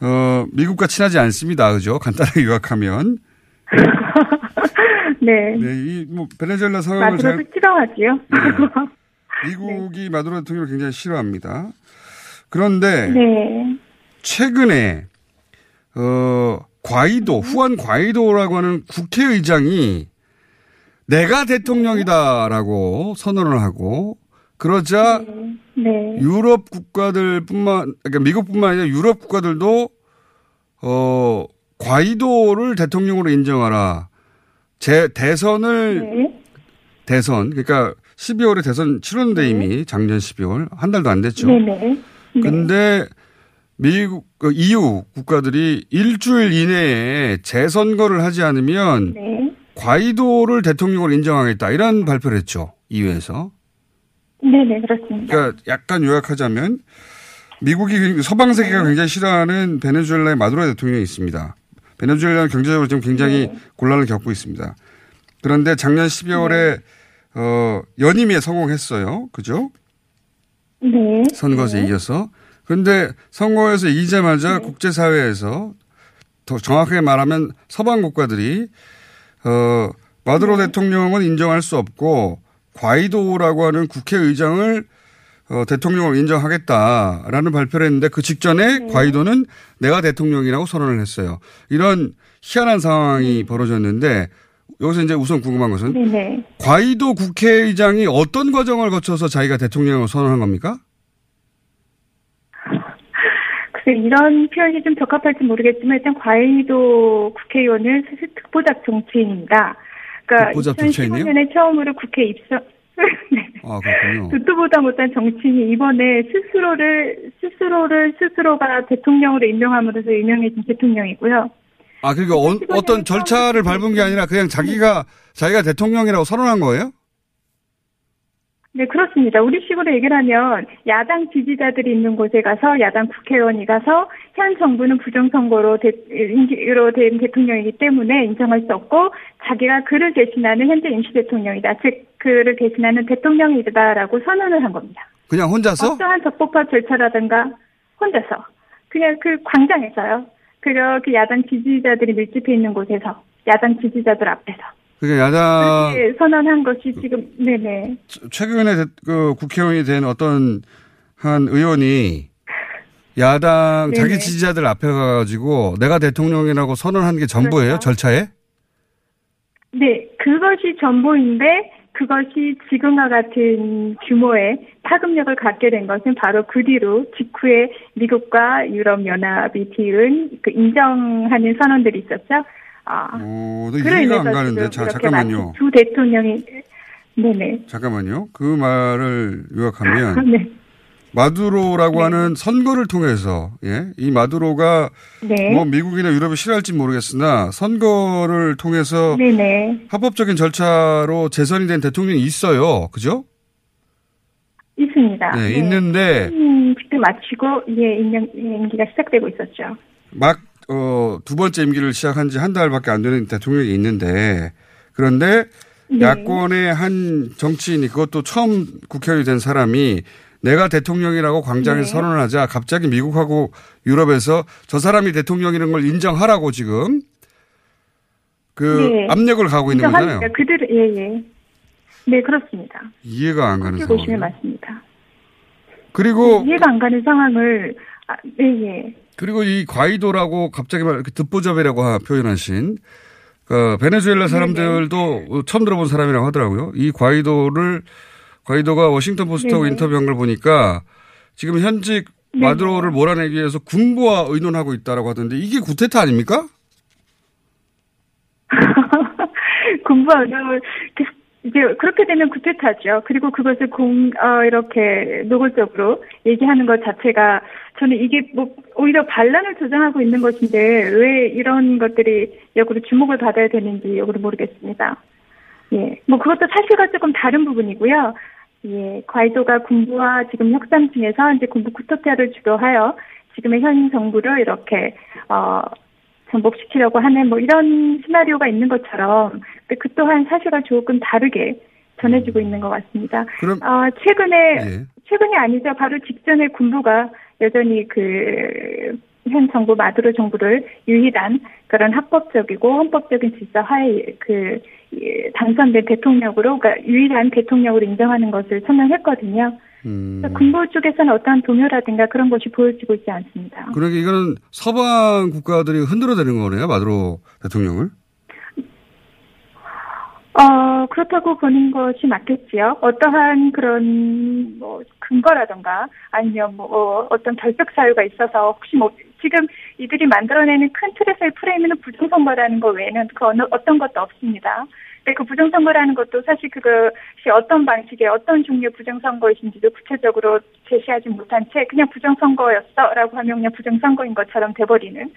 어, 미국과 친하지 않습니다. 그죠? 간단하게 요약하면. 네. 네, 이 뭐 베네수엘라 상황을 잘 마두로도 싫어하지요. 미국이 마두로 대통령을 굉장히 싫어합니다. 그런데 네. 최근에 어 과이도 후안 과이도라고 하는 국회의장이 내가 대통령이다라고 선언을 하고 그러자 네. 유럽 국가들뿐만 그러니까 미국뿐만 아니라 유럽 국가들도 어 과이도를 대통령으로 인정하라. 제 대선을 네. 대선 그러니까 12월에 대선 치렀는데 이미 작년 12월 한 달도 안 됐죠. 네네. 네. 근데 미국 그 EU 국가들이 일주일 이내에 재선거를 하지 않으면 네. 과이도를 대통령으로 인정하겠다 이런 발표를 했죠 EU에서. 네네, 그렇습니다. 그러니까 약간 요약하자면 미국이 서방 세계가 굉장히 싫어하는 베네수엘라의 마두로 대통령이 있습니다. 베네수엘라는 경제적으로 지금 굉장히 곤란을 겪고 있습니다. 그런데 작년 12월에 어, 연임에 성공했어요. 그죠? 네. 선거에서 이겨서. 그런데 선거에서 이기자마자 국제사회에서 더 정확하게 말하면 서방 국가들이 어, 마두로 대통령은 인정할 수 없고 과이도라고 하는 국회의장을 어, 대통령을 인정하겠다라는 발표를 했는데 그 직전에 과이도는 내가 대통령이라고 선언을 했어요. 이런 희한한 상황이 벌어졌는데 여기서 이제 우선 궁금한 것은 네네. 과이도 국회의장이 어떤 과정을 거쳐서 자기가 대통령으로 선언한 겁니까? 글쎄 이런 표현이 좀 적합할지 모르겠지만 일단 과이도 국회의원은 사실 특보잡 정치인입니다. 그러니까 특보잡 정치인이요? 2015년에 처음으로 국회 입성 아, 그렇군요. 듣도 보다 못한 정치인이 이번에 스스로를 스스로를 스스로가 대통령으로 임명함으로써 유명해진 대통령이고요. 아, 그러니까 어, 어떤 절차를 밟은 게 아니라 그냥 자기가 자기가 대통령이라고 선언한 거예요? 네, 그렇습니다. 우리 식으로 얘기를 하면 야당 지지자들이 있는 곳에 가서 야당 국회의원이 가서 현 정부는 부정선거로 대, 임기로 된 대통령이기 때문에 인정할 수 없고 자기가 그를 대신하는 현재 임시 대통령이다. 즉 그를 대신하는 대통령이다라고 선언을 한 겁니다. 그냥 혼자서? 어떠한 적법화 절차라든가 혼자서 그냥 그 광장에서요. 그리고 그 야당 지지자들이 밀집해 있는 곳에서 야당 지지자들 앞에서 그러니까 야당 그렇게 선언한 것이 지금 네네 최근에 대- 그 국회의원이 된 어떤 한 의원이 야당 자기 네네. 지지자들 앞에 가가지고 내가 대통령이라고 선언한 게 전부예요 그렇죠. 절차에? 네, 그것이 전부인데 그것이 지금과 같은 규모의 파급력을 갖게 된 것은 바로 그 뒤로 직후에 미국과 유럽 연합이 띄운 그 인정하는 선언들이 있었죠. 아, 오, 그로 이해가 안 가는데 자, 잠깐만요. 두 대통령이 네네 잠깐만요. 그 말을 요약하면 네. 마두로라고 하는 선거를 통해서 예, 이 마두로가 네. 뭐 미국이나 유럽이 싫어할지 모르겠으나 선거를 통해서 네네 합법적인 절차로 재선이 된 대통령이 있어요. 그죠? 있습니다. 네, 있는데 음, 그때 마치고 예 임기가 시작되고 있었죠. 막, 어, 두 번째 임기를 시작한 지 한 달밖에 안 되는 대통령이 있는데, 그런데 네. 야권의 한 정치인이 그것도 처음 국회의원이 된 사람이 내가 대통령이라고 광장에서 네. 선언을 하자 갑자기 미국하고 유럽에서 저 사람이 대통령이라는 걸 인정하라고 지금 그 네. 압력을 가하고 있는 거잖아요. 그들 예예. 네 그렇습니다. 이해가 안 가는 그렇게 보시면 상황. 맞습니다. 그리고 이해가 안 가는 상황을 아, 예, 예. 그리고 이 과이도라고 갑자기 말 듣보잡이라고 하- 표현하신 그 베네수엘라 사람들도 처음 들어본 사람이라고 하더라고요. 이 과이도를 과이도가 워싱턴 포스트하고 네네. 인터뷰한 걸 보니까 지금 현직 네네. 마두로를 몰아내기 위해서 군부와 의논하고 있다라고 하던데 이게 구테타 아닙니까? 군부와 의논을 그- 이제 그렇게 되면 구태타죠. 그리고 그것을 공 어, 이렇게 노골적으로 얘기하는 것 자체가 저는 이게 뭐 오히려 반란을 조장하고 있는 것인데 왜 이런 것들이 역으로 주목을 받아야 되는지 역으로 모르겠습니다. 예, 뭐 그것도 사실과 조금 다른 부분이고요. 예, 과이도가 군부와 지금 협상 중에서 이제 군부 쿠토피아를 주도하여 지금의 현 정부를 이렇게 어 정복시키려고 하는 뭐 이런 시나리오가 있는 것처럼 그 또한 사실과 조금 다르게 전해지고 있는 것 같습니다. 그럼 어, 최근에 예. 최근이 아니죠. 바로 직전에 군부가 여전히 그 현 정부 마두로 정부를 유일한 그런 합법적이고 헌법적인 질서 하에 그 예, 당선된 대통령으로 그러니까 유일한 대통령으로 인정하는 것을 선언했거든요. 음. 군부 쪽에서는 어떠한 동요라든가 그런 것이 보여지고 있지 않습니다. 그러니까 이거는 서방 국가들이 흔들어대는 거네요. 마두로 대통령을. 어, 그렇다고 보는 것이 맞겠지요. 어떠한 그런, 뭐, 근거라던가, 아니면 뭐, 어, 어떤 결격 사유가 있어서, 혹시 뭐, 지금 이들이 만들어내는 큰 틀에서의 프레임은 부정선거라는 것 외에는 그 어느, 어떤 것도 없습니다. 근데 그 부정선거라는 것도 사실 그것이 어떤 방식의 어떤 종류의 부정선거이신지도 구체적으로 제시하지 못한 채 그냥 부정선거였어라고 하면 그냥 부정선거인 것처럼 돼버리는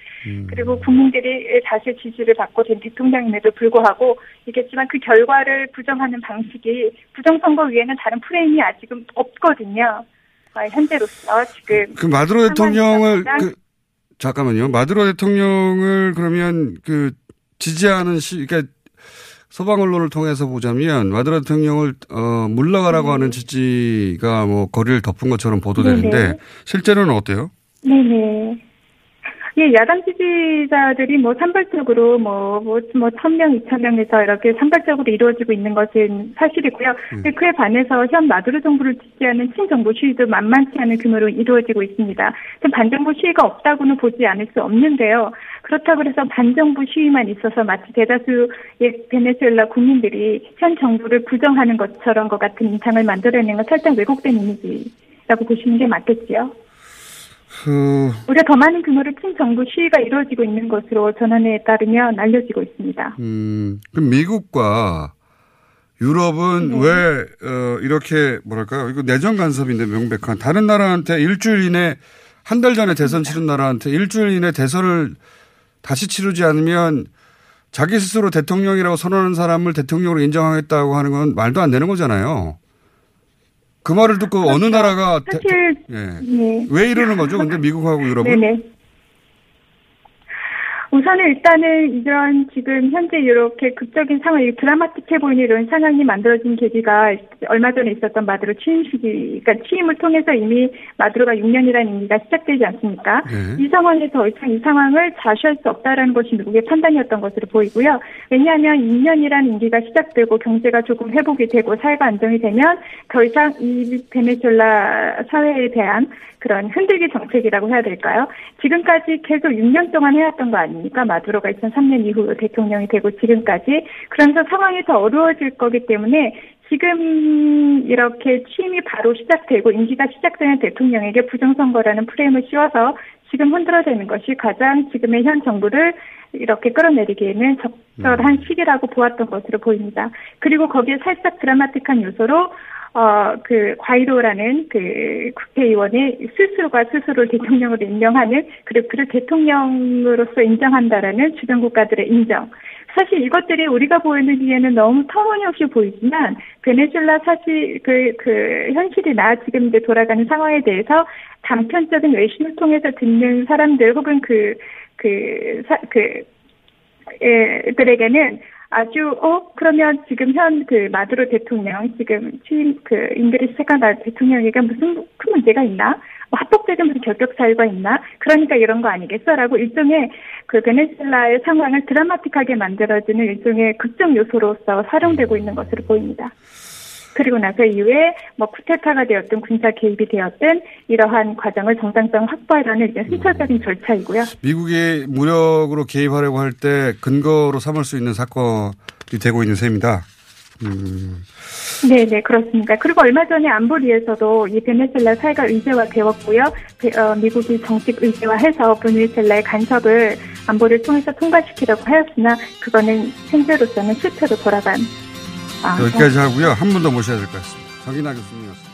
그리고 국민들이 다수의 지지를 받고 된 대통령임에도 불구하고 이겠지만 그 결과를 부정하는 방식이 부정선거 위에는 다른 프레임이 아직은 없거든요. 아, 현재로서 지금 그 마두로 대통령을 그 잠깐만요. 마두로 대통령을 그러면 그 지지하는 시, 그러니까 소방 언론을 통해서 보자면 마두로 대통령을 어 물러가라고 하는 지지가 뭐 거리를 덮은 것처럼 보도되는데. 실제로는 어때요? 네네. 예, 야당 지지자들이 뭐 산발적으로 뭐, 뭐, 뭐, 천 명, 이천 명에서 이렇게 산발적으로 이루어지고 있는 것은 사실이고요. 근데 그에 반해서 현 마두로 정부를 지지하는 친정부 시위도 만만치 않은 규모로 이루어지고 있습니다. 좀 반정부 시위가 없다고는 보지 않을 수 없는데요. 그렇다고 해서 반정부 시위만 있어서 마치 대다수의 베네수엘라 국민들이 현 정부를 부정하는 것처럼 것 같은 인상을 만들어내는 건 살짝 왜곡된 이미지라고 보시는 게 맞겠지요. 그 우리가 더 많은 규모의 친정부 시위가 이루어지고 있는 것으로 전원에 따르면 알려지고 있습니다. 음, 그럼 미국과 유럽은 네. 왜, 어, 이렇게, 뭐랄까요. 이거 내정 간섭인데 명백한. 다른 나라한테 일주일 이내, 한 달 전에 대선 치른 나라한테 일주일 이내 대선을 다시 치르지 않으면 자기 스스로 대통령이라고 선언하는 사람을 대통령으로 인정하겠다고 하는 건 말도 안 되는 거잖아요. 그 말을 듣고 어느 나라가 대- 사실 예. 네. 왜 이러는 거죠? 근데 미국하고 유럽은? 네네. 우선은 일단은 이런 지금 현재 이렇게 극적인 상황 이 드라마틱해 보이는 이런 상황이 만들어진 계기가 얼마 전에 있었던 마두로 취임 시기, 그러니까 취임을 통해서 이미 마두로가 6년이라는 임기가 시작되지 않습니까? 네. 이 상황에서 더 이상 이 상황을 자시할 수 없다라는 것이 미국의 판단이었던 것으로 보이고요. 왜냐하면 2년이라는 임기가 시작되고 경제가 조금 회복이 되고 사회가 안정이 되면 더 이상 이 베네수엘라 사회에 대한 그런 흔들기 정책이라고 해야 될까요? 지금까지 계속 6년 동안 해왔던 거 아닙니까? 마두로가 2003년 이후 대통령이 되고 지금까지. 그러면서 상황이 더 어려워질 거기 때문에 지금 이렇게 취임이 바로 시작되고 임기가 시작되는 대통령에게 부정선거라는 프레임을 씌워서 지금 흔들어대는 것이 가장 지금의 현 정부를 이렇게 끌어내리기에는 적절한 시기라고 보았던 것으로 보입니다. 그리고 거기에 살짝 드라마틱한 요소로 어, 그, 과이로라는 그 국회의원이 스스로가 스스로를 대통령으로 임명하는, 그리고 그를 대통령으로서 인정한다라는 주변 국가들의 인정. 사실 이것들이 우리가 보이기에는 너무 터무니없이 보이지만, 베네수엘라 사실 그, 그, 현실이 나 지금 이제 돌아가는 상황에 대해서 단편적인 외신을 통해서 듣는 사람들 혹은 그, 그, 사, 그, 예, 들에게는 아주 어? 그러면 지금 현 그 마두로 대통령 지금 취임 그 임기를 시작한 나 대통령에게 무슨 큰 문제가 있나? 뭐 합법적인 무슨 결격 사유가 있나 그러니까 이런 거 아니겠어라고 일종의 그 베네수엘라의 상황을 드라마틱하게 만들어주는 일종의 극적 요소로서 활용되고 있는 것으로 보입니다. 그리고 나서 이후에 뭐 쿠데타가 되었든 군사 개입이 되었든 이러한 과정을 정당성 확보하려는 이제 순차적인 절차이고요. 미국이 무력으로 개입하려고 할 때 근거로 삼을 수 있는 사건이 되고 있는 셈이다. 음. 네, 네, 그렇습니다. 그리고 얼마 전에 안보리에서도 이 베네수엘라 사회가 의제화 되었고요. 그, 어, 미국이 정식 의제화해서 베네수엘라의 간섭을 안보를 통해서 통과시키려고 하였으나 그거는 현재로서는 실패로 돌아간 아, 여기까지 하고요. 한 분 더 모셔야 될 것 같습니다. 정인아 교수님이었습니다.